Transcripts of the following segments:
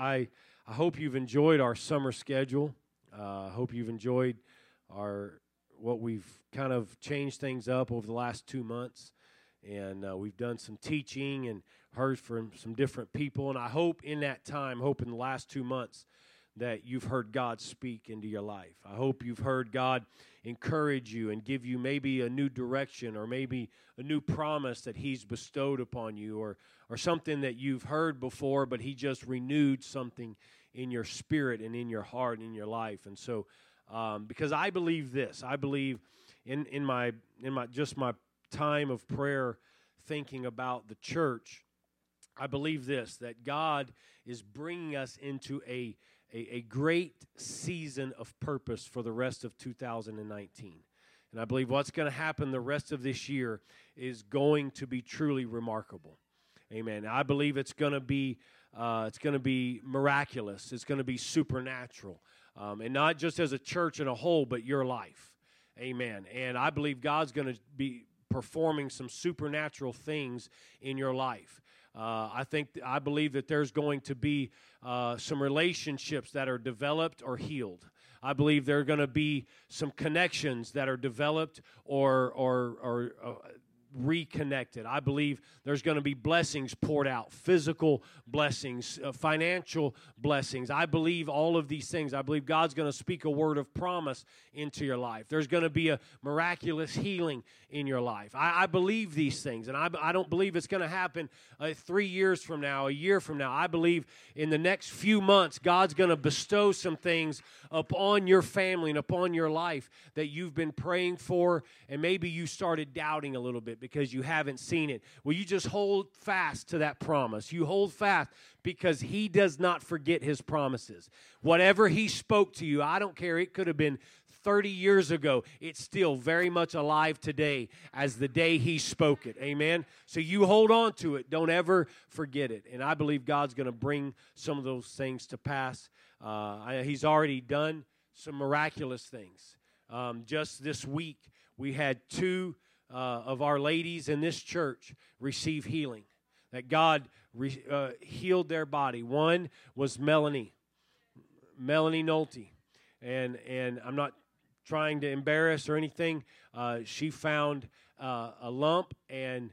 I, I hope you've enjoyed our summer schedule. Uh, I hope you've enjoyed our what we've kind of changed things up over the last two months, and uh, we've done some teaching and heard from some different people. And I hope in that time, hope in the last two months, that you've heard God speak into your life. I hope you've heard God encourage you and give you maybe a new direction or maybe a new promise that He's bestowed upon you or, or something that you've heard before, but He just renewed something in your spirit and in your heart and in your life. And so, um, because I believe this, I believe in, in my in my just my time of prayer thinking about the church, I believe this that God is bringing us into a a, a great season of purpose for the rest of 2019. And I believe what's going to happen the rest of this year is going to be truly remarkable. Amen. I believe it's going to be uh, it's going to be miraculous. It's going to be supernatural, um, and not just as a church in a whole, but your life. Amen. And I believe God's going to be performing some supernatural things in your life. Uh, I think I believe that there's going to be uh, some relationships that are developed or healed. I believe there are going to be some connections that are developed or or or uh, reconnected. I believe there's going to be blessings poured out, physical blessings, uh, financial blessings. I believe all of these things. I believe God's going to speak a word of promise into your life. There's going to be a miraculous healing in your life. I, I believe these things, and I, I don't believe it's going to happen uh, three years from now, a year from now. I believe in the next few months, God's going to bestow some things upon your family and upon your life that you've been praying for, and maybe you started doubting a little bit because you haven't seen it. Will you just hold fast to that promise. You hold fast because He does not forget His promises. Whatever He spoke to you, I don't care, it could have been 30 years ago, it's still very much alive today as the day He spoke it. Amen? So you hold on to it. Don't ever forget it. And I believe God's going to bring some of those things to pass. Uh, he's already done some miraculous things. Um, just this week, we had two uh, of our ladies in this church receive healing. That God re, uh, healed their body. One was Melanie, Melanie Nolte, and and I'm not trying to embarrass or anything. Uh, she found uh, a lump, and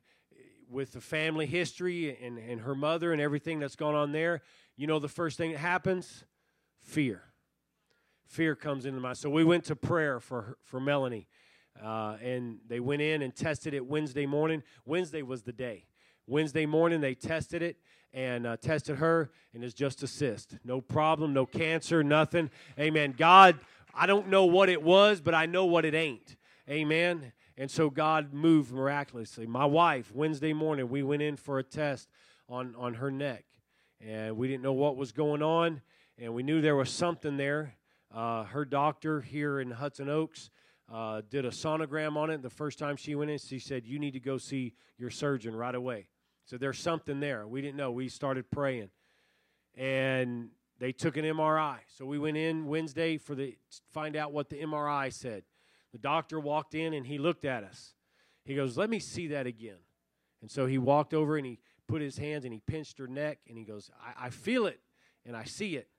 with the family history and, and her mother and everything that's gone on there, you know the first thing that happens, fear. Fear comes into my. So we went to prayer for for Melanie uh, and they went in and tested it Wednesday morning. Wednesday was the day. Wednesday morning, they tested it and uh, tested her, and it's just a cyst. No problem, no cancer, nothing. Amen. God, I don't know what it was, but I know what it ain't. Amen. And so God moved miraculously. My wife, Wednesday morning, we went in for a test on, on her neck, and we didn't know what was going on, and we knew there was something there. Uh, her doctor here in Hudson Oaks uh, did a sonogram on it. The first time she went in, she said, You need to go see your surgeon right away. So there's something there. We didn't know. We started praying. And they took an MRI. So we went in Wednesday for the find out what the MRI said. The doctor walked in and he looked at us. He goes, Let me see that again. And so he walked over and he put his hands and he pinched her neck and he goes, I, I feel it and I see it.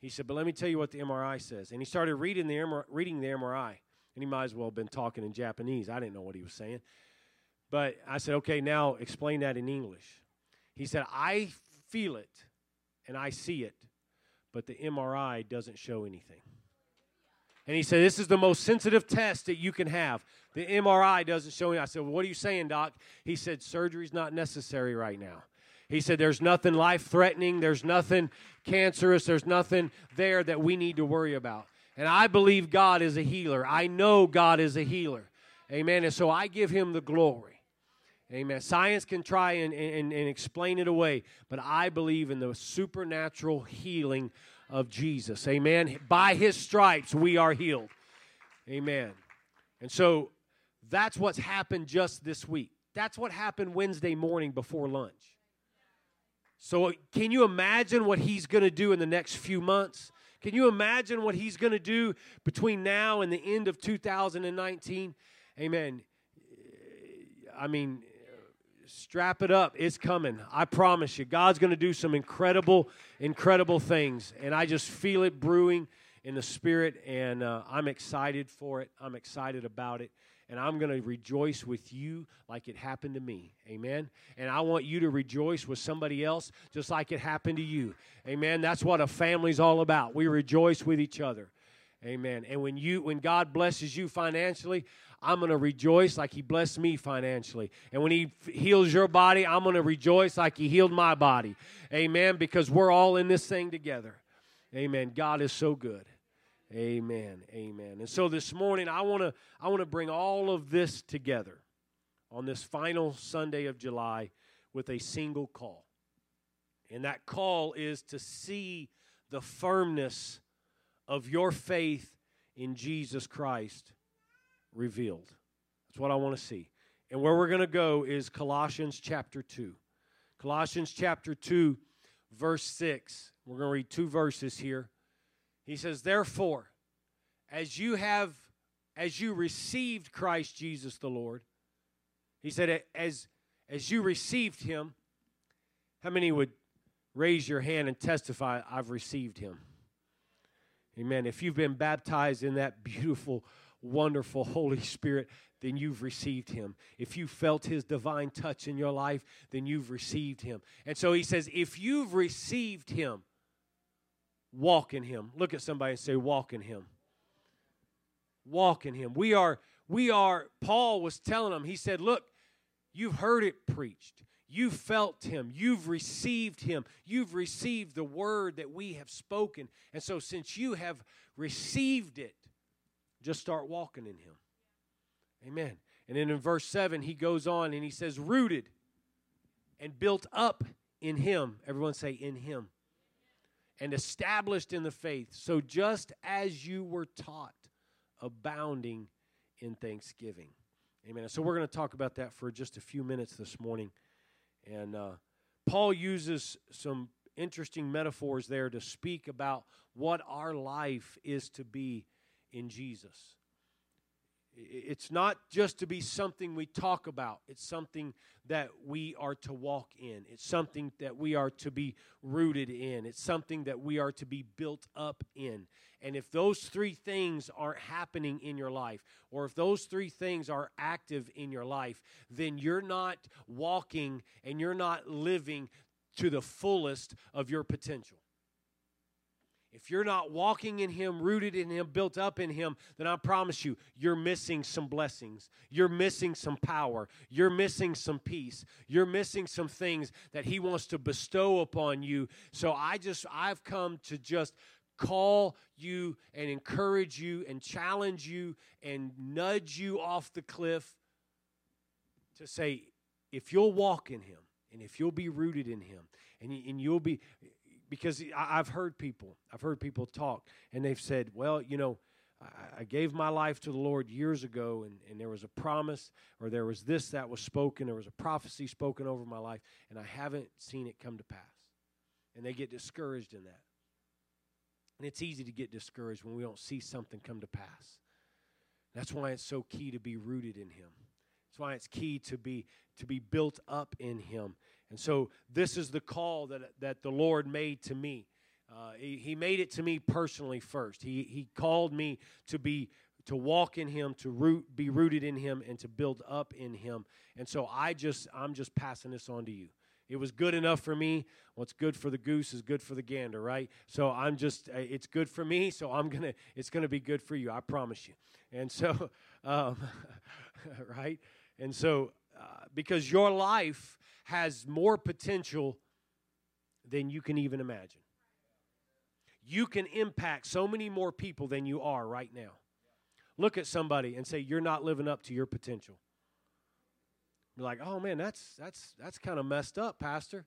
He said, But let me tell you what the MRI says. And he started reading the, reading the MRI. And he might as well have been talking in Japanese. I didn't know what he was saying. But I said, okay, now explain that in English. He said, I feel it and I see it, but the MRI doesn't show anything. And he said, This is the most sensitive test that you can have. The MRI doesn't show anything. I said, well, What are you saying, doc? He said, Surgery's not necessary right now. He said, There's nothing life threatening, there's nothing cancerous, there's nothing there that we need to worry about. And I believe God is a healer. I know God is a healer. Amen. And so I give him the glory. Amen. Science can try and, and, and explain it away, but I believe in the supernatural healing of Jesus. Amen. By his stripes, we are healed. Amen. And so that's what's happened just this week. That's what happened Wednesday morning before lunch. So, can you imagine what he's going to do in the next few months? Can you imagine what he's going to do between now and the end of 2019? Amen. I mean, strap it up. It's coming. I promise you. God's going to do some incredible, incredible things. And I just feel it brewing in the spirit, and uh, I'm excited for it. I'm excited about it. And I'm going to rejoice with you like it happened to me. Amen. And I want you to rejoice with somebody else just like it happened to you. Amen. That's what a family's all about. We rejoice with each other. Amen. And when you when God blesses you financially, I'm going to rejoice like he blessed me financially. And when he f- heals your body, I'm going to rejoice like he healed my body. Amen because we're all in this thing together. Amen. God is so good. Amen. Amen. And so this morning I want to I want to bring all of this together on this final Sunday of July with a single call. And that call is to see the firmness of your faith in Jesus Christ revealed. That's what I want to see. And where we're going to go is Colossians chapter 2. Colossians chapter 2, verse 6. We're going to read two verses here. He says, Therefore, as you have, as you received Christ Jesus the Lord, he said, as, as you received him, how many would raise your hand and testify, I've received him? Amen. If you've been baptized in that beautiful, wonderful Holy Spirit, then you've received him. If you felt his divine touch in your life, then you've received him. And so he says, if you've received him, walk in him. Look at somebody and say, walk in him. Walk in him. We are, we are, Paul was telling them, he said, look, you've heard it preached. You felt him. You've received him. You've received the word that we have spoken. And so, since you have received it, just start walking in him. Amen. And then in verse 7, he goes on and he says, rooted and built up in him. Everyone say, in him. And established in the faith. So, just as you were taught, abounding in thanksgiving. Amen. So, we're going to talk about that for just a few minutes this morning. And uh, Paul uses some interesting metaphors there to speak about what our life is to be in Jesus. It's not just to be something we talk about, it's something that we are to walk in. It's something that we are to be rooted in. It's something that we are to be built up in. And if those three things aren't happening in your life, or if those three things are active in your life, then you're not walking and you're not living to the fullest of your potential. If you're not walking in Him, rooted in Him, built up in Him, then I promise you, you're missing some blessings. You're missing some power. You're missing some peace. You're missing some things that He wants to bestow upon you. So I just, I've come to just call you and encourage you and challenge you and nudge you off the cliff to say, if you'll walk in Him and if you'll be rooted in Him and, and you'll be, because I've heard people, I've heard people talk, and they've said, well, you know, I gave my life to the Lord years ago, and, and there was a promise, or there was this that was spoken, there was a prophecy spoken over my life, and I haven't seen it come to pass. And they get discouraged in that. And it's easy to get discouraged when we don't see something come to pass. That's why it's so key to be rooted in Him. That's why it's key to be to be built up in Him. And so this is the call that, that the Lord made to me. Uh, he, he made it to me personally first. He, he called me to be to walk in him to root be rooted in him and to build up in him. And so i just i'm just passing this on to you. It was good enough for me. What's good for the goose is good for the gander right? So i'm just uh, it's good for me so i'm gonna it's gonna be good for you i promise you. And so um, right? And so uh, because your life has more potential than you can even imagine. You can impact so many more people than you are right now. Look at somebody and say, You're not living up to your potential. Be like, oh man, that's that's that's kind of messed up, Pastor.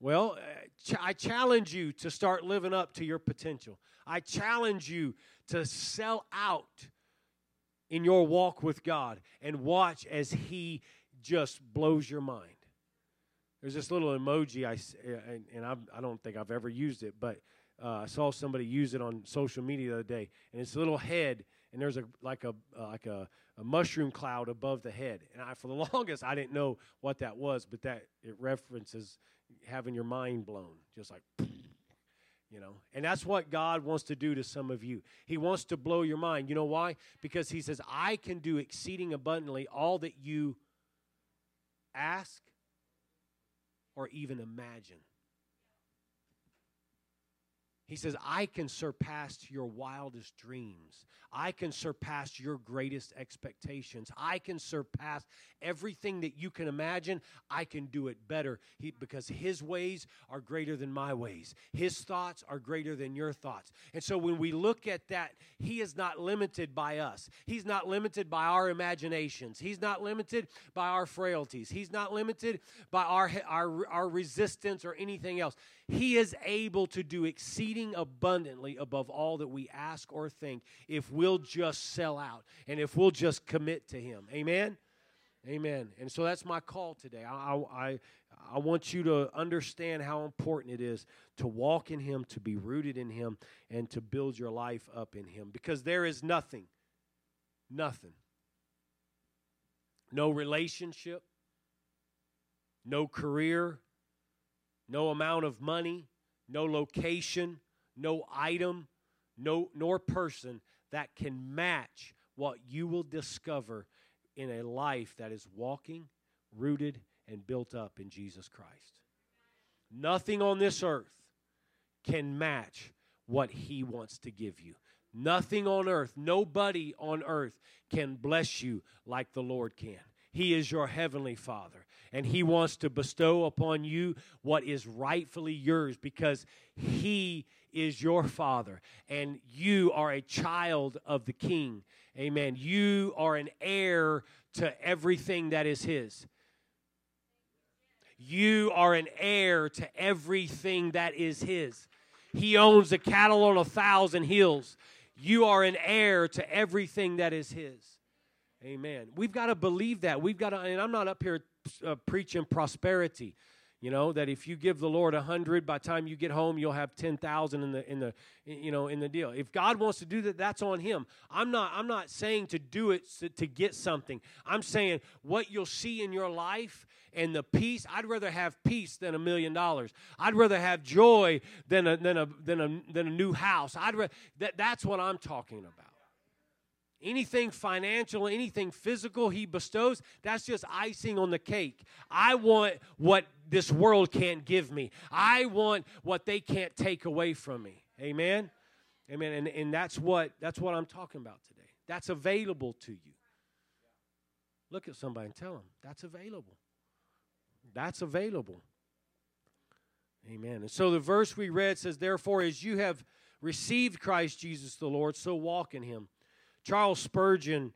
Well, uh, I challenge you to start living up to your potential. I challenge you to sell out in your walk with God and watch as He just blows your mind. There's this little emoji, I, and, and I, I don't think I've ever used it, but uh, I saw somebody use it on social media the other day, and it's a little head, and there's a like a uh, like a, a mushroom cloud above the head. And I, for the longest, I didn't know what that was, but that it references having your mind blown, just like you know? And that's what god wants to do to some of you. He wants to blow your mind. You know why? Because he says i can do exceeding abundantly all that you ask or even imagine he says, I can surpass your wildest dreams. I can surpass your greatest expectations. I can surpass everything that you can imagine. I can do it better he, because His ways are greater than my ways. His thoughts are greater than your thoughts. And so when we look at that, He is not limited by us. He's not limited by our imaginations. He's not limited by our frailties. He's not limited by our, our, our resistance or anything else. He is able to do exceeding abundantly above all that we ask or think if we'll just sell out and if we'll just commit to Him. Amen? Amen. And so that's my call today. I, I, I want you to understand how important it is to walk in Him, to be rooted in Him, and to build your life up in Him because there is nothing, nothing, no relationship, no career, no amount of money, no location, no item, no nor person that can match what you will discover in a life that is walking, rooted, and built up in Jesus Christ. Nothing on this earth can match what He wants to give you. Nothing on earth, nobody on earth can bless you like the Lord can. He is your heavenly Father, and He wants to bestow upon you what is rightfully yours because He is your Father, and you are a child of the King. Amen. You are an heir to everything that is His. You are an heir to everything that is His. He owns the cattle on a thousand hills. You are an heir to everything that is His. Amen. We've got to believe that. We've got to, and I'm not up here uh, preaching prosperity. You know that if you give the Lord a hundred, by time you get home, you'll have ten thousand in the in the you know in the deal. If God wants to do that, that's on Him. I'm not I'm not saying to do it to, to get something. I'm saying what you'll see in your life and the peace. I'd rather have peace than a million dollars. I'd rather have joy than a than a than a than a new house. I'd rather, that that's what I'm talking about. Anything financial, anything physical he bestows, that's just icing on the cake. I want what this world can't give me. I want what they can't take away from me. Amen. Amen. And, and that's what that's what I'm talking about today. That's available to you. Look at somebody and tell them that's available. That's available. Amen. And so the verse we read says, Therefore, as you have received Christ Jesus the Lord, so walk in him Charles Spurgeon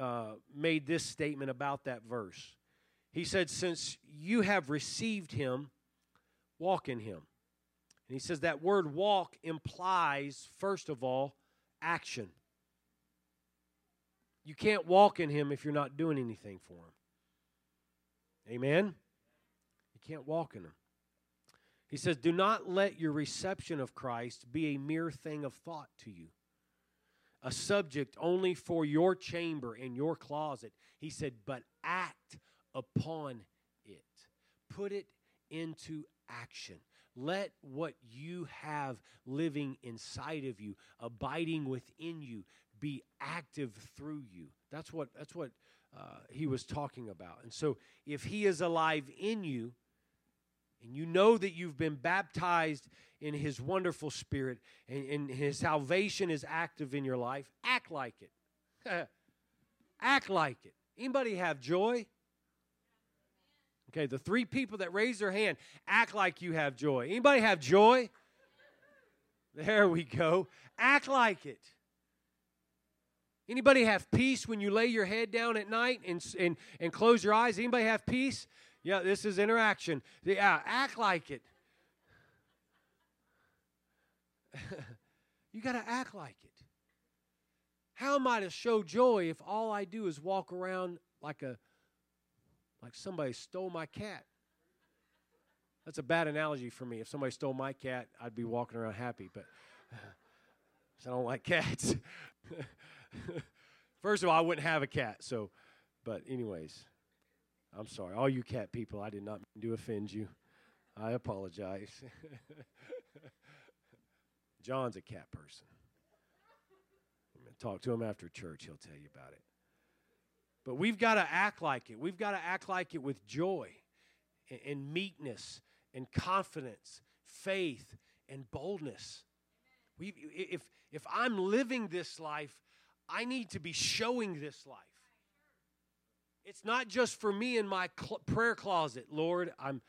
uh, made this statement about that verse. He said, Since you have received him, walk in him. And he says that word walk implies, first of all, action. You can't walk in him if you're not doing anything for him. Amen? You can't walk in him. He says, Do not let your reception of Christ be a mere thing of thought to you a subject only for your chamber and your closet. He said, but act upon it, put it into action. Let what you have living inside of you, abiding within you, be active through you. That's what, that's what uh, he was talking about. And so, if he is alive in you, and you know that you've been baptized in his wonderful spirit and, and his salvation is active in your life, act like it. act like it. Anybody have joy? Okay, the three people that raise their hand, act like you have joy. Anybody have joy? There we go. Act like it. Anybody have peace when you lay your head down at night and, and, and close your eyes? Anybody have peace? Yeah, this is interaction. Yeah, act like it. you got to act like it. How am I to show joy if all I do is walk around like a like somebody stole my cat? That's a bad analogy for me. If somebody stole my cat, I'd be walking around happy, but I don't like cats. First of all, I wouldn't have a cat, so, but, anyways, I'm sorry. All you cat people, I did not mean to offend you. I apologize. John's a cat person. Talk to him after church, he'll tell you about it. But we've got to act like it. We've got to act like it with joy and, and meekness and confidence, faith and boldness. We, if, if I'm living this life, I need to be showing this life. It's not just for me in my cl- prayer closet, Lord. I'm,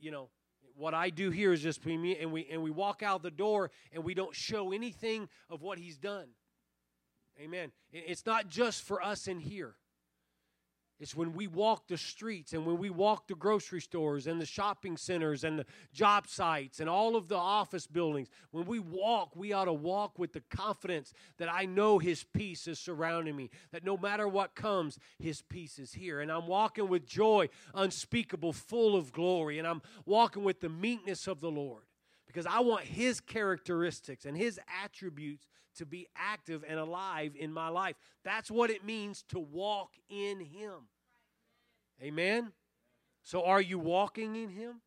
you know, what I do here is just between me and we and we walk out the door and we don't show anything of what He's done. Amen. It's not just for us in here. It's when we walk the streets and when we walk the grocery stores and the shopping centers and the job sites and all of the office buildings. When we walk, we ought to walk with the confidence that I know His peace is surrounding me, that no matter what comes, His peace is here. And I'm walking with joy unspeakable, full of glory. And I'm walking with the meekness of the Lord because I want His characteristics and His attributes to be active and alive in my life. That's what it means to walk in Him. Amen? So, are you walking in Him?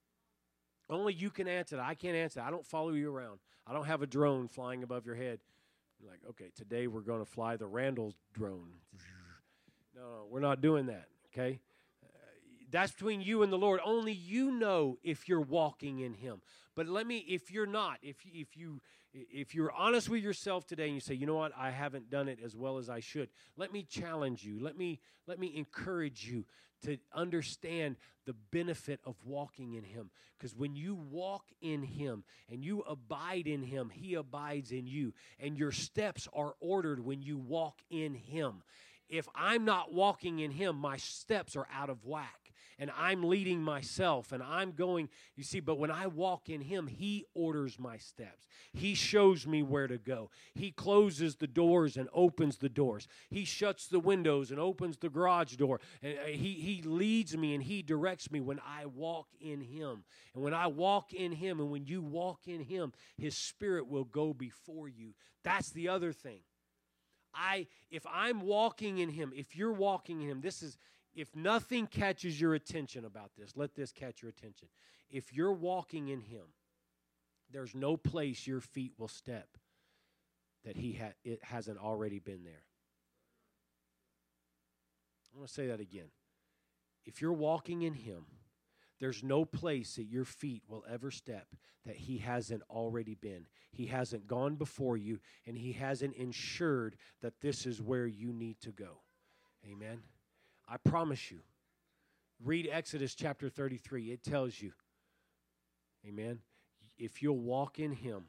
Only you can answer that. I can't answer that. I don't follow you around. I don't have a drone flying above your head. You're like, okay, today we're going to fly the Randall's drone. No, no, we're not doing that, okay? Uh, that's between you and the Lord. Only you know if you're walking in Him. But let me, if you're not, if if you if you're honest with yourself today and you say, you know what, I haven't done it as well as I should. Let me challenge you. Let me let me encourage you to understand the benefit of walking in Him. Because when you walk in Him and you abide in Him, He abides in you, and your steps are ordered when you walk in Him. If I'm not walking in Him, my steps are out of whack and I'm leading myself and I'm going, you see, but when I walk in Him, He orders my steps. He shows me where to go. He closes the doors and opens the doors. He shuts the windows and opens the garage door. And uh, He, he leads me and He directs me when I walk in Him. And when I walk in Him and when you walk in Him, His Spirit will go before you. That's the other thing. I if I'm walking in him, if you're walking in him, this is if nothing catches your attention about this, let this catch your attention. If you're walking in Him, there's no place your feet will step that He ha- it hasn't already been there. I want to say that again. If you're walking in Him, there's no place that your feet will ever step that He hasn't already been. He hasn't gone before you, and He hasn't ensured that this is where you need to go. Amen. I promise you. Read Exodus chapter 33. It tells you. Amen. If you'll walk in Him.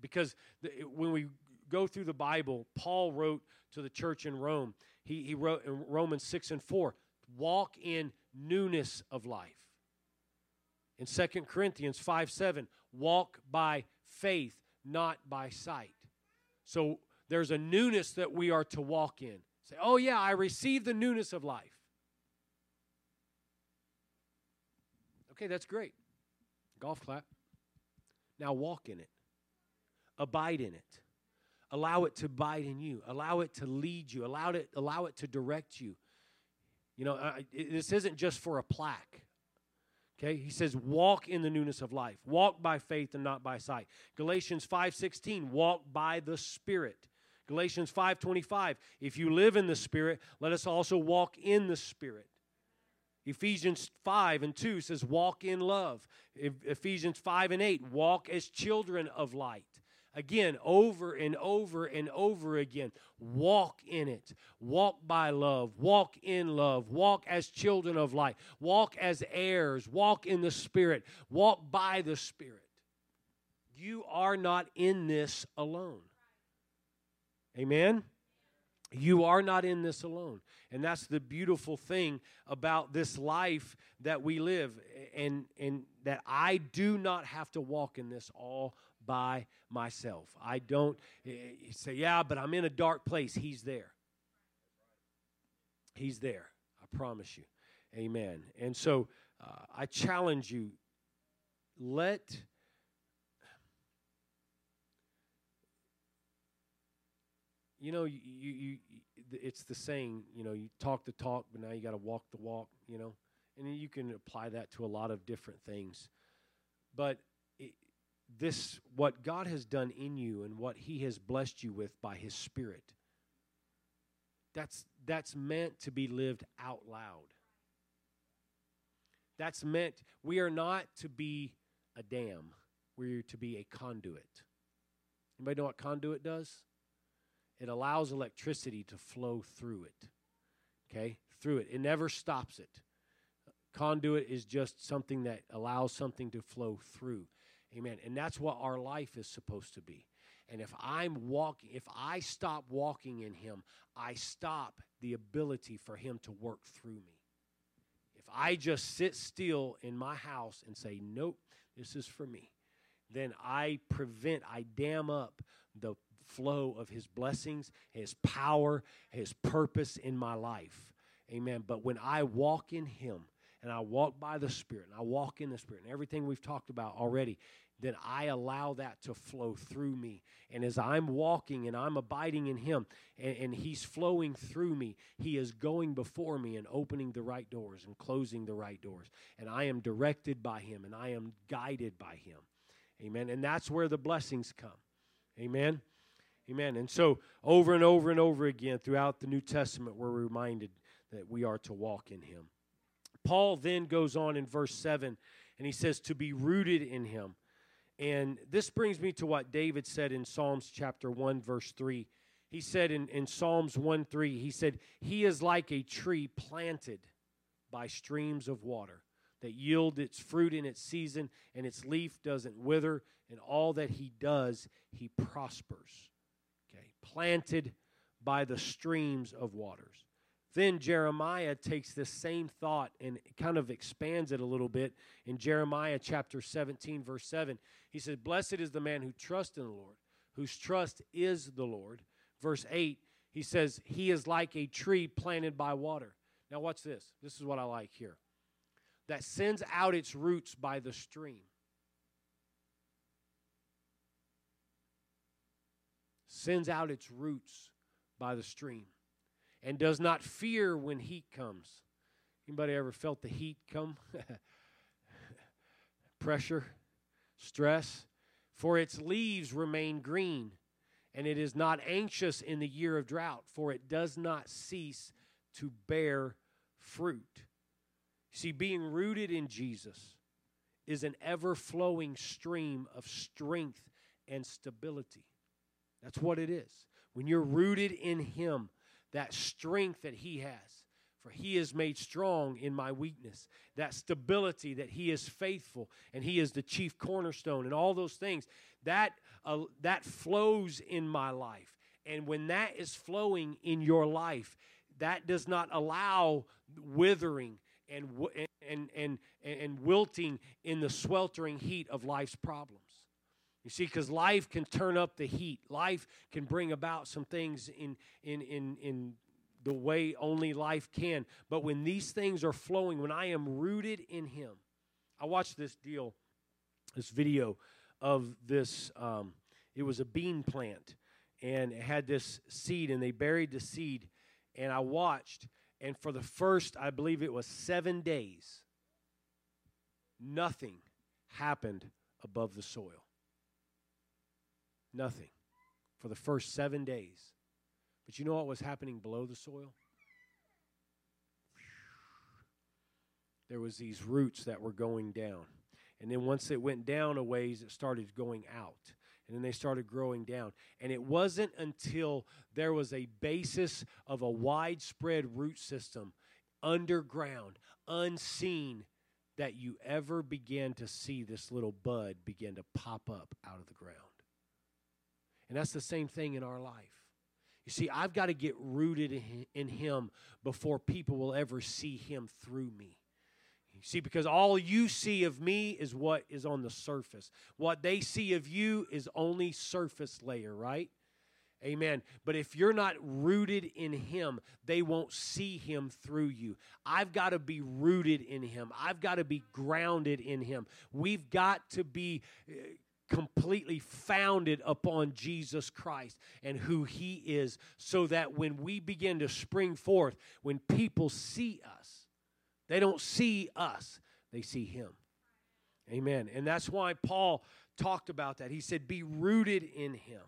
Because the, when we go through the Bible, Paul wrote to the church in Rome. He, he wrote in Romans 6 and 4 walk in newness of life. In 2 Corinthians 5 7, walk by faith, not by sight. So there's a newness that we are to walk in. Say, oh, yeah, I received the newness of life. Okay, that's great. Golf clap. Now walk in it, abide in it. Allow it to abide in you. Allow it to lead you. Allow it, allow it to direct you. You know, this isn't just for a plaque. Okay, he says, walk in the newness of life. Walk by faith and not by sight. Galatians 5:16, walk by the Spirit. Galatians 5:25 If you live in the spirit let us also walk in the spirit. Ephesians 5 and 2 says walk in love. Ephesians 5 and 8 walk as children of light. Again, over and over and over again. Walk in it. Walk by love. Walk in love. Walk as children of light. Walk as heirs. Walk in the Spirit. Walk by the Spirit. You are not in this alone. Amen? You are not in this alone. And that's the beautiful thing about this life that we live and and that I do not have to walk in this all by myself. I don't eh, say, yeah, but I'm in a dark place. He's there. He's there. I promise you. Amen. And so uh, I challenge you let you know you, you, you it's the saying you know you talk the talk but now you got to walk the walk you know? And you can apply that to a lot of different things. But it, this what god has done in you and what he has blessed you with by his spirit that's that's meant to be lived out loud. That's meant we are not to be a dam. We're to be a conduit. Anybody know what conduit does it allows electricity to flow through it. Okay? Through it. It never stops it. Conduit is just something that allows something to flow through. Amen. And that's what our life is supposed to be. And if I'm walking, if I stop walking in Him, I stop the ability for Him to work through me. If I just sit still in my house and say, nope, this is for me, then I prevent, I dam up the flow of His blessings, His power, His purpose in my life. Amen. But when I walk in Him and I walk by the Spirit and I walk in the Spirit and everything we've talked about already, then I allow that to flow through me. And as I'm walking and I'm abiding in Him and, and, He's flowing through me, He is going before me and opening the right doors and closing the right doors. And I am directed by Him and I am guided by Him. Amen. And that's where the blessings come. Amen. Amen. And so, over and over and over again throughout the New Testament, we're reminded that we are to walk in Him. Paul then goes on in verse 7 and he says, to be rooted in Him. And this brings me to what David said in Psalms chapter 1, verse 3. He said in, in Psalms 1 3, he said, He is like a tree planted by streams of water that yield its fruit in its season, and its leaf doesn't wither, and all that he does, he prospers planted by the streams of waters. Then Jeremiah takes this same thought and kind of expands it a little bit in Jeremiah chapter 17, verse 7. He says, Blessed is the man who trusts in the Lord, whose trust is the Lord. Verse 8, he says, He is like a tree planted by water. Now, watch this. This is what I like here. That sends out its roots by the stream. Sends out its roots by the stream and does not fear when heat comes. Anybody ever felt the heat come? Pressure, stress. For its leaves remain green, and it is not anxious in the year of drought, for it does not cease to bear fruit. See, being rooted in Jesus is an ever flowing stream of strength and stability. That's what it is. When you're rooted in Him, that strength that He has, for He is made strong in my weakness, that stability that He is faithful and He is the chief cornerstone, and all those things, that, uh, that flows in my life. And when that is flowing in your life, that does not allow withering and, and, and, and wilting in the sweltering heat of life's problems. You see, because life can turn up the heat. Life can bring about some things in, in, in, in the way only life can. But when these things are flowing, when I am rooted in Him, I watched this deal, this video of this. Um, it was a bean plant, and it had this seed, and they buried the seed. And I watched, and for the first, I believe it was seven days, nothing happened above the soil. Nothing for the first seven days. But you know what was happening below the soil? There was these roots that were going down. And then once it went down a ways, it started going out. And then they started growing down. And it wasn't until there was a basis of a widespread root system underground, unseen, that you ever began to see this little bud begin to pop up out of the ground. And that's the same thing in our life. You see, I've got to get rooted in Him before people will ever see Him through me. You see, because all you see of me is what is on the surface. What they see of you is only surface layer, right? Amen. But if you're not rooted in Him, they won't see Him through you. I've got to be rooted in Him. I've got to be grounded in Him. We've got to be uh, completely founded upon Jesus Christ and who He is, so that when we begin to spring forth, when people see us, they don't see us, they see Him. Amen. And that's why Paul talked about that. He said, Be rooted in Him.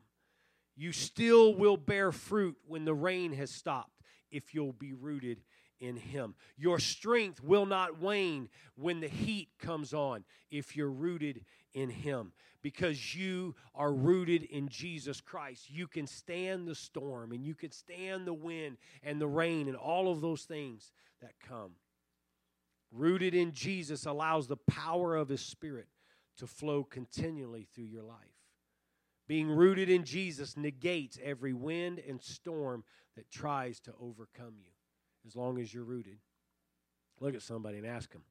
You still will bear fruit when the rain has stopped if you'll be rooted in Him. Your strength will not wane when the heat comes on if you're rooted in Him. Because you are rooted in Jesus Christ. You can stand the storm and you can stand the wind and the rain and all of those things that come. Rooted in Jesus allows the power of His Spirit to flow continually through your life. Being rooted in Jesus negates every wind and storm that tries to overcome you as long as you're rooted. Look at somebody and ask them,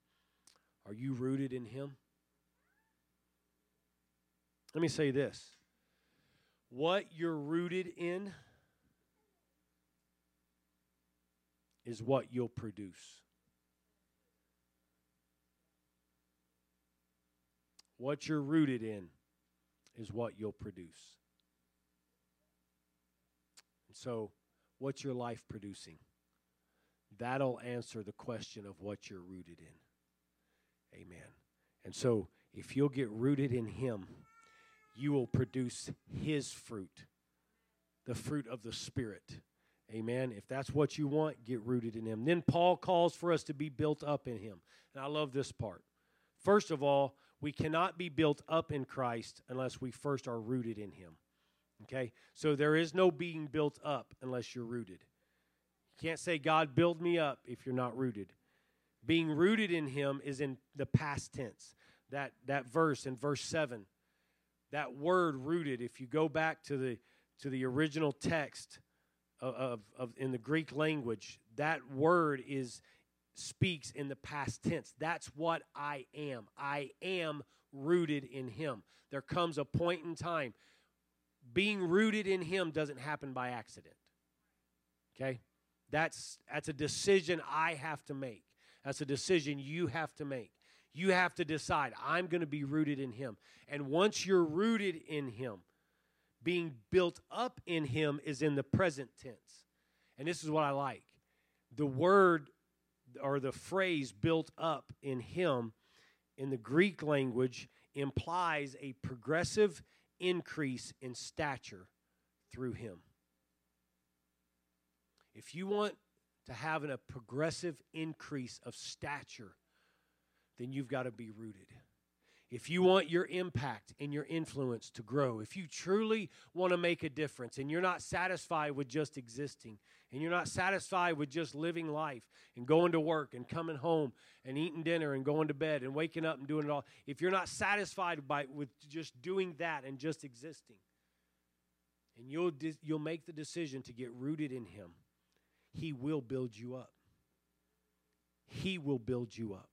Are you rooted in Him? Let me say this what you're rooted in is what you'll produce. What you're rooted in is what you'll produce. And so, what's your life producing? That'll answer the question of what you're rooted in. Amen. And so, if you'll get rooted in Him, you will produce His fruit, the fruit of the Spirit. Amen. If that's what you want, get rooted in Him. Then Paul calls for us to be built up in Him. And I love this part. First of all, we cannot be built up in Christ unless we first are rooted in Him. Okay? So there is no being built up unless you're rooted. You can't say, God, build me up if you're not rooted. Being rooted in Him is in the past tense. That, that verse in verse 7, that word rooted, if you go back to the, to the original text of, of, of in the Greek language, that word is, speaks in the past tense. That's what I am. I am rooted in Him. There comes a point in time. Being rooted in Him doesn't happen by accident. Okay? That's, that's a decision I have to make. That's a decision you have to make. You have to decide, I'm going to be rooted in Him. And once you're rooted in Him, being built up in Him is in the present tense. And this is what I like. The word or the phrase built up in him in the Greek language implies a progressive increase in stature through him. If you want to have a progressive increase of stature, then you've got to be rooted if you want your impact and your influence to grow, if you truly want to make a difference and you're not satisfied with just existing and you're not satisfied with just living life and going to work and coming home and eating dinner and going to bed and waking up and doing it all, if you're not satisfied by with just doing that and just existing, and you'll you'll make the decision to get rooted in him, he will build you up. He will build you up.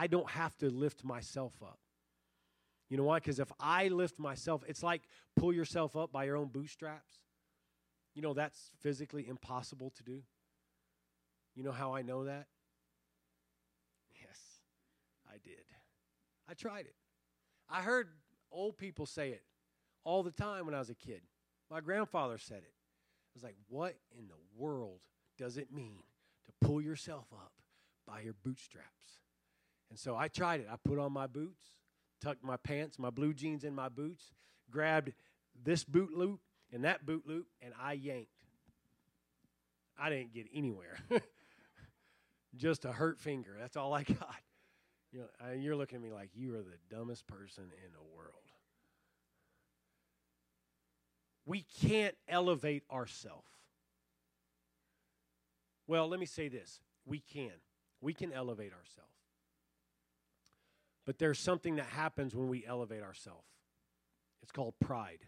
I don't have to lift myself up. You know why? Because if I lift myself, it's like pull yourself up by your own bootstraps. You know, that's physically impossible to do. You know how I know that? Yes, I did. I tried it. I heard old people say it all the time when I was a kid. My grandfather said it. I was like, what in the world does it mean to pull yourself up by your bootstraps? And so I tried it. I put on my boots tucked my pants, my blue jeans in my boots, grabbed this boot loop and that boot loop, and I yanked. I didn't get anywhere. Just a hurt finger. That's all I got. You know, you're looking at me like you are the dumbest person in the world. We can't elevate ourselves. Well, let me say this. We can. We can elevate ourselves. But there's something that happens when we elevate ourselves. It's called pride.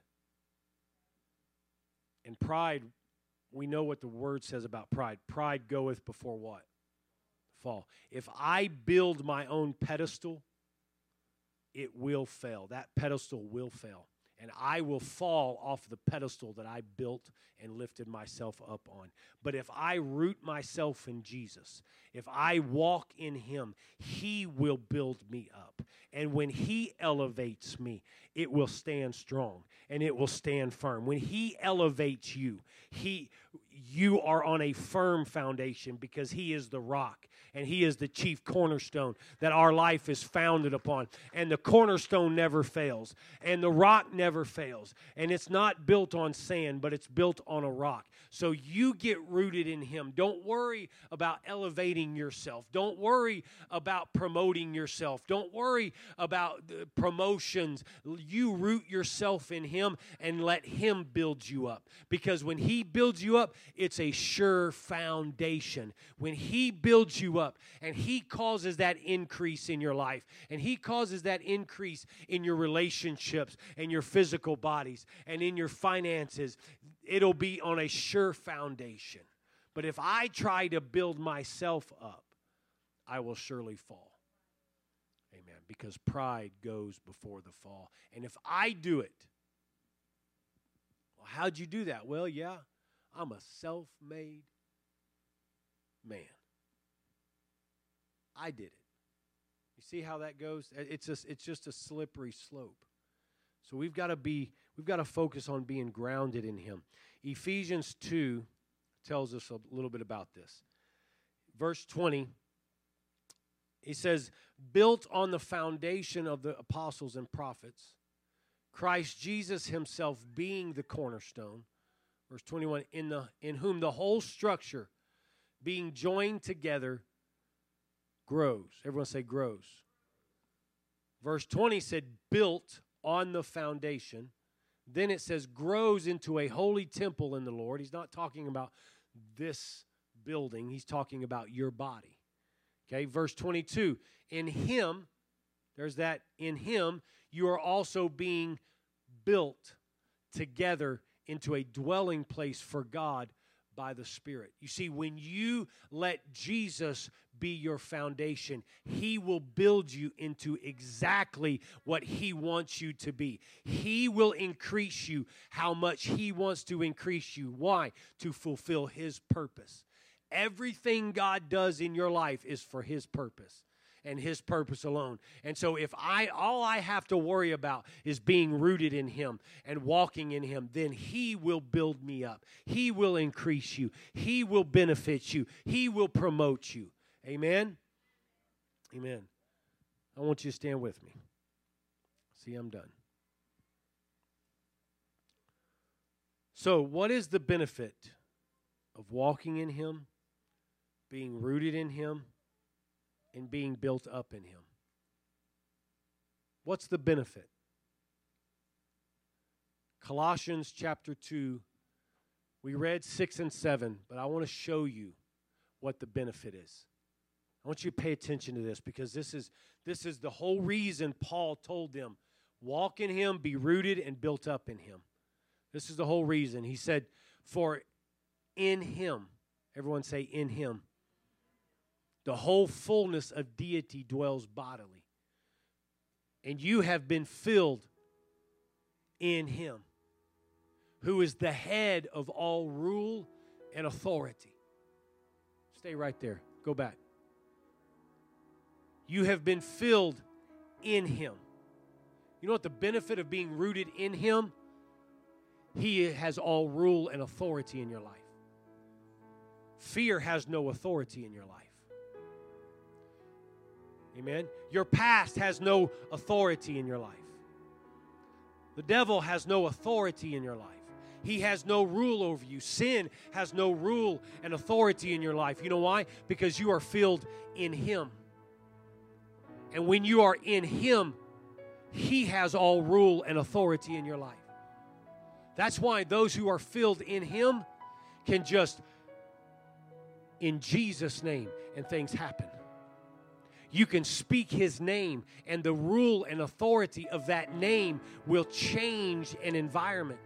And pride, we know what the word says about pride. Pride goeth before what? Fall. If I build my own pedestal, it will fail. That pedestal will fail. And I will fall off the pedestal that I built and lifted myself up on. But if I root myself in Jesus, if I walk in Him, He will build me up. And when He elevates me, it will stand strong and it will stand firm. When He elevates you, He you are on a firm foundation because He is the rock and He is the chief cornerstone that our life is founded upon. And the cornerstone never fails, and the rock never fails. And it's not built on sand, but it's built on a rock. So you get rooted in Him. Don't worry about elevating yourself. Don't worry about promoting yourself. Don't worry about promotions. You root yourself in Him and let Him build you up. Because when He builds you up, it's a sure foundation. When He builds you up and He causes that increase in your life and He causes that increase in your relationships and your physical bodies and in your finances, it'll be on a sure foundation. But if I try to build myself up, I will surely fall. Amen. Because pride goes before the fall. And if I do it, well, how'd you do that? Well, yeah, I'm a self made man. I did it. You see how that goes? It's just, it's just a slippery slope. So we've got to be we've got to focus on being grounded in him. Ephesians 2 tells us a little bit about this. Verse 20 he says, built on the foundation of the apostles and prophets, Christ Jesus himself being the cornerstone. Verse 21 in the in whom the whole structure being joined together grows. Everyone say grows. Verse 20 said, built on the foundation. Then it says, grows into a holy temple in the Lord. He's not talking about this building, he's talking about your body. Okay, verse 22 In him, there's that, in him, you are also being built together into a dwelling place for God by the Spirit. You see, when you let Jesus be your foundation, He will build you into exactly what He wants you to be. He will increase you how much He wants to increase you. Why? To fulfill His purpose. Everything God does in your life is for His purpose and his purpose alone. And so if I all I have to worry about is being rooted in him and walking in him, then he will build me up. He will increase you. He will benefit you. He will promote you. Amen. Amen. I want you to stand with me. See, I'm done. So, what is the benefit of walking in him, being rooted in him? and being built up in Him. What's the benefit? Colossians chapter 2, we read 6 and 7, but I want to show you what the benefit is. I want you to pay attention to this because this is this is the whole reason Paul told them walk in him, be rooted and built up in him. This is the whole reason. He said, For in him, everyone say, in him, the whole fullness of deity dwells bodily. And you have been filled in him, who is the head of all rule and authority. Stay right there. Go back. You have been filled in him. You know what the benefit of being rooted in him? He has all rule and authority in your life. Fear has no authority in your life. Amen. Your past has no authority in your life. The devil has no authority in your life. He has no rule over you. Sin has no rule and authority in your life. You know why? Because you are filled in Him. And when you are in Him, He has all rule and authority in your life. That's why those who are filled in Him can just, in Jesus' name, and things happen you can speak his name, and the rule and authority of that name will change an environment.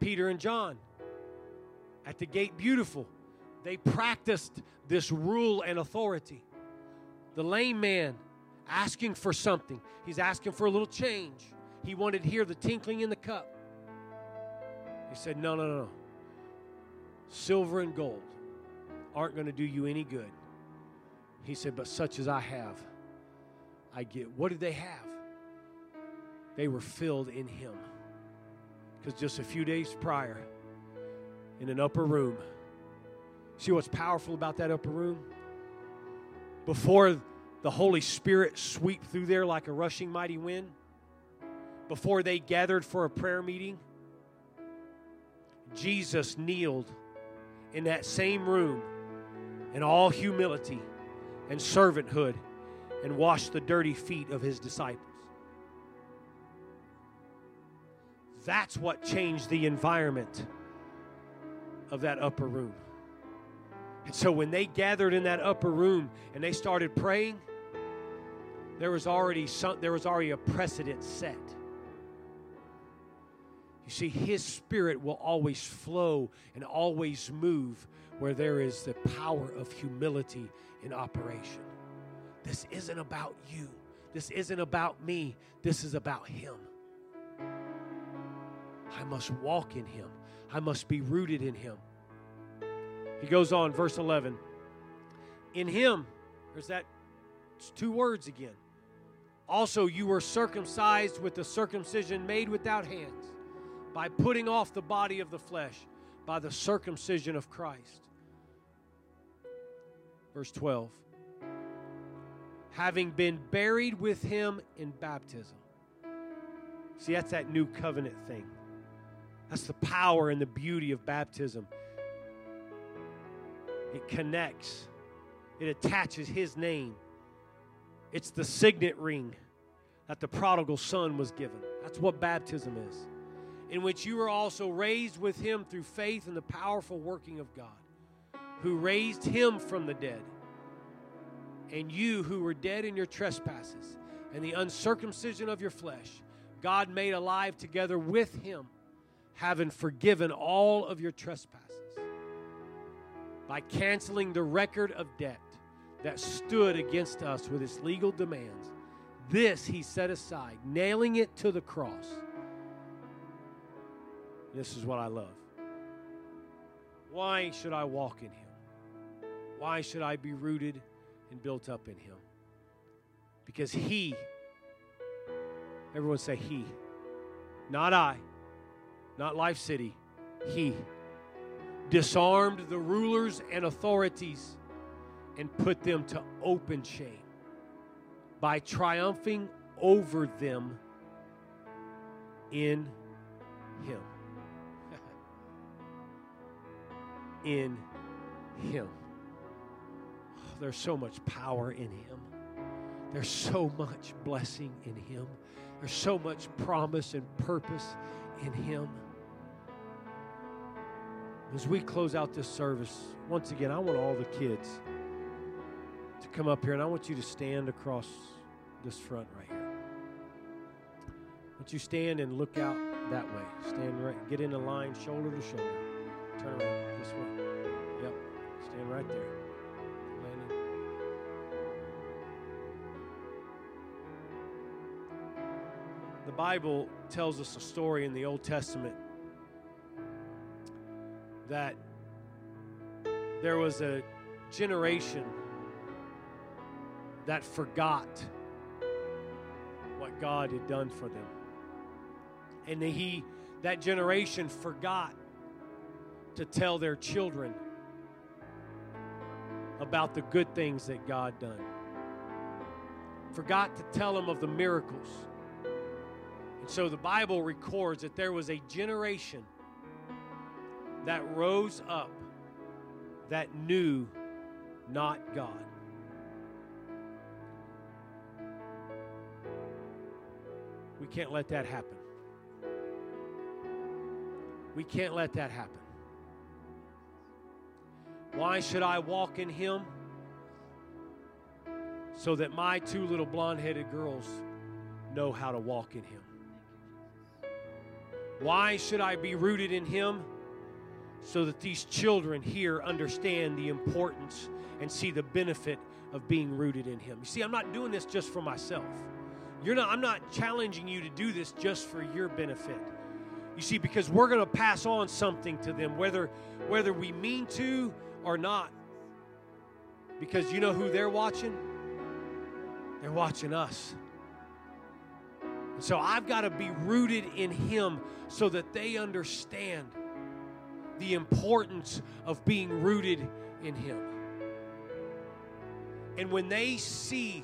Peter and John at the gate beautiful, they practiced this rule and authority. The lame man asking for something. He's asking for a little change. He wanted to hear the tinkling in the cup. He said, No, no, no. Silver and gold aren't going to do you any good. He said, But such as I have, I get. What did they have? They were filled in Him. Because just a few days prior, in an upper room, see what's powerful about that upper room? Before the Holy Spirit sweep through there like a rushing mighty wind, before they gathered for a prayer meeting, Jesus kneeled in that same room in all humility and servanthood and washed the dirty feet of his disciples. That's what changed the environment of that upper room. And so when they gathered in that upper room and they started praying, there was already some, there was already a precedent set. You see, His Spirit will always flow and always move where there is the power of humility in operation. This isn't about you. This isn't about me. This is about Him. I must walk in Him. I must be rooted in Him. He goes on, verse 11. In Him, there's that two words again. Also, you were circumcised with the circumcision made without hands, by putting off the body of the flesh, by the circumcision of Christ. Verse 12 having been buried with him in baptism. See, that's that new covenant thing. That's the power and the beauty of baptism. It connects, it attaches his name. It's the signet ring that the prodigal son was given. That's what baptism is. In which you were also raised with him through faith in the powerful working of God, who raised him from the dead and you who were dead in your trespasses and the uncircumcision of your flesh, God made alive together with him, having forgiven all of your trespasses by canceling the record of debt that stood against us with its legal demands. This he set aside, nailing it to the cross. This is what I love. Why should I walk in him? Why should I be rooted and built up in Him. Because He, everyone say He, not I, not Life City, He disarmed the rulers and authorities and put them to open shame by triumphing over them in Him. in Him there's so much power in Him. There's so much blessing in Him. There's so much promise and purpose in Him. As we close out this service, once again, I want all the kids to come up here and I want you to stand across this front right here. I want you stand and look out that way. Stand right, get in a line, shoulder to shoulder. Turn around this way. Yep, stand right there. The Bible tells us a story in the Old Testament that there was a generation that forgot what God had done for them. And he that generation forgot to tell their children about the good things that God done. Forgot to tell them of the miracles And so the Bible records that there was a generation that rose up that knew not God. We can't let that happen. We can't let that happen. Why should I walk in Him? So that my two little blonde headed girls know how to walk in Him. Why should I be rooted in Him? So that these children here understand the importance and see the benefit of being rooted in Him. You see, I'm not doing this just for myself. You're not, I'm not challenging you to do this just for your benefit. You see, because we're going to pass on something to them, whether, whether we mean to or not. Because you know who they're watching? They're watching us. And so I've got to be rooted in Him so that they understand the importance of being rooted in Him. And when they see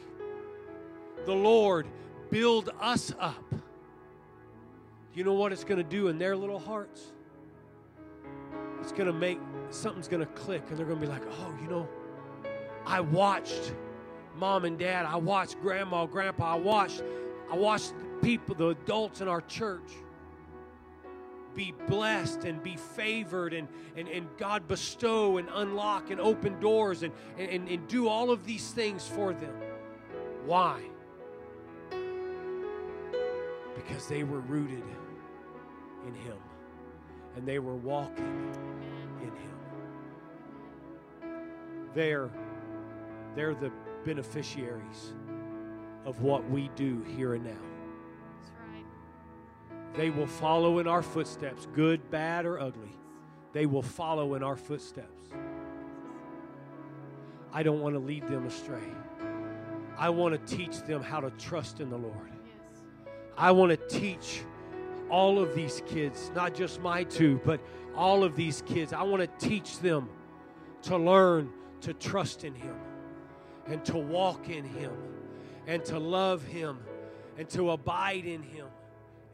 the Lord build us up, you know what it's going to do in their little hearts? It's going to make something's going to click, and they're going to be like, oh, you know, I watched mom and dad, I watched grandma, grandpa, I watched, I watched people, the adults in our church be blessed and be favored and, and, and God bestow and unlock and open doors and, and, and do all of these things for them. Why? Because they were rooted in Him and they were walking in Him. They're, they're the beneficiaries of what we do here and now. They will follow in our footsteps, good, bad, or ugly. They will follow in our footsteps. I don't want to lead them astray. I want to teach them how to trust in the Lord. I want to teach all of these kids, not just my two, but all of these kids. I want to teach them to learn to trust in Him and to walk in Him and to love Him and to abide in Him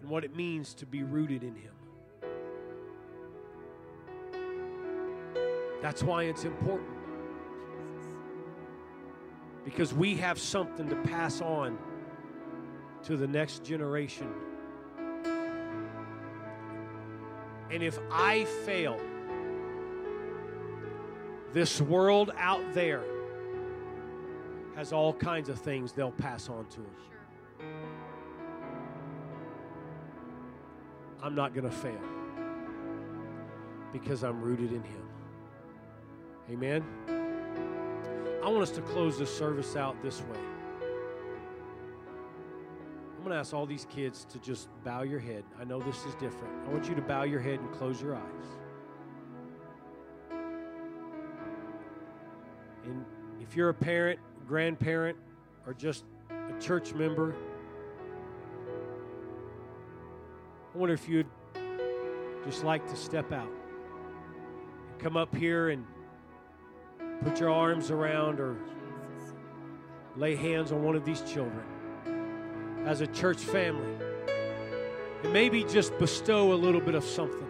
and what it means to be rooted in Him. That's why it's important. Because we have something to pass on to the next generation. And if I fail, this world out there has all kinds of things they'll pass on to us. I'm not going to fail because I'm rooted in Him. Amen. I want us to close this service out this way. I'm going to ask all these kids to just bow your head. I know this is different. I want you to bow your head and close your eyes. And if you're a parent, grandparent, or just a church member, I wonder if you'd just like to step out and come up here and put your arms around or lay hands on one of these children as a church family and maybe just bestow a little bit of something.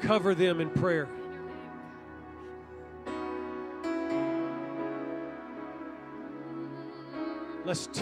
Cover them in prayer. Let's